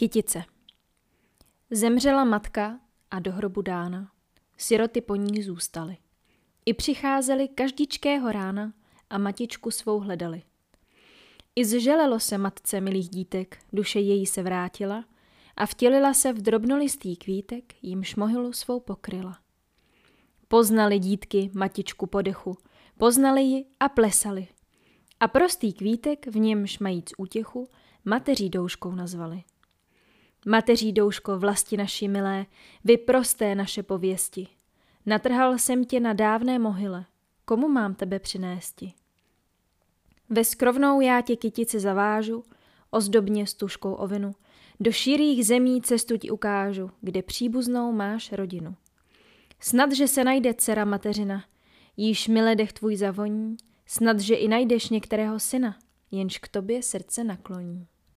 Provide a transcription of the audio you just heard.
Kytice Zemřela matka a do hrobu dána. Siroty po ní zůstaly. I přicházeli každičkého rána a matičku svou hledali. I zželelo se matce milých dítek, duše její se vrátila a vtělila se v drobnolistý kvítek, jim šmohilu svou pokryla. Poznali dítky matičku podechu, poznali ji a plesali. A prostý kvítek, v němž majíc útěchu, mateří douškou nazvali. Mateří douško vlasti naši milé, vy prosté naše pověsti. Natrhal jsem tě na dávné mohyle, komu mám tebe přinésti? Ve skrovnou já tě kytici zavážu, ozdobně s tuškou ovinu, do širých zemí cestu ti ukážu, kde příbuznou máš rodinu. Snad, že se najde dcera mateřina, již miledech tvůj zavoní, snad, že i najdeš některého syna, jenž k tobě srdce nakloní.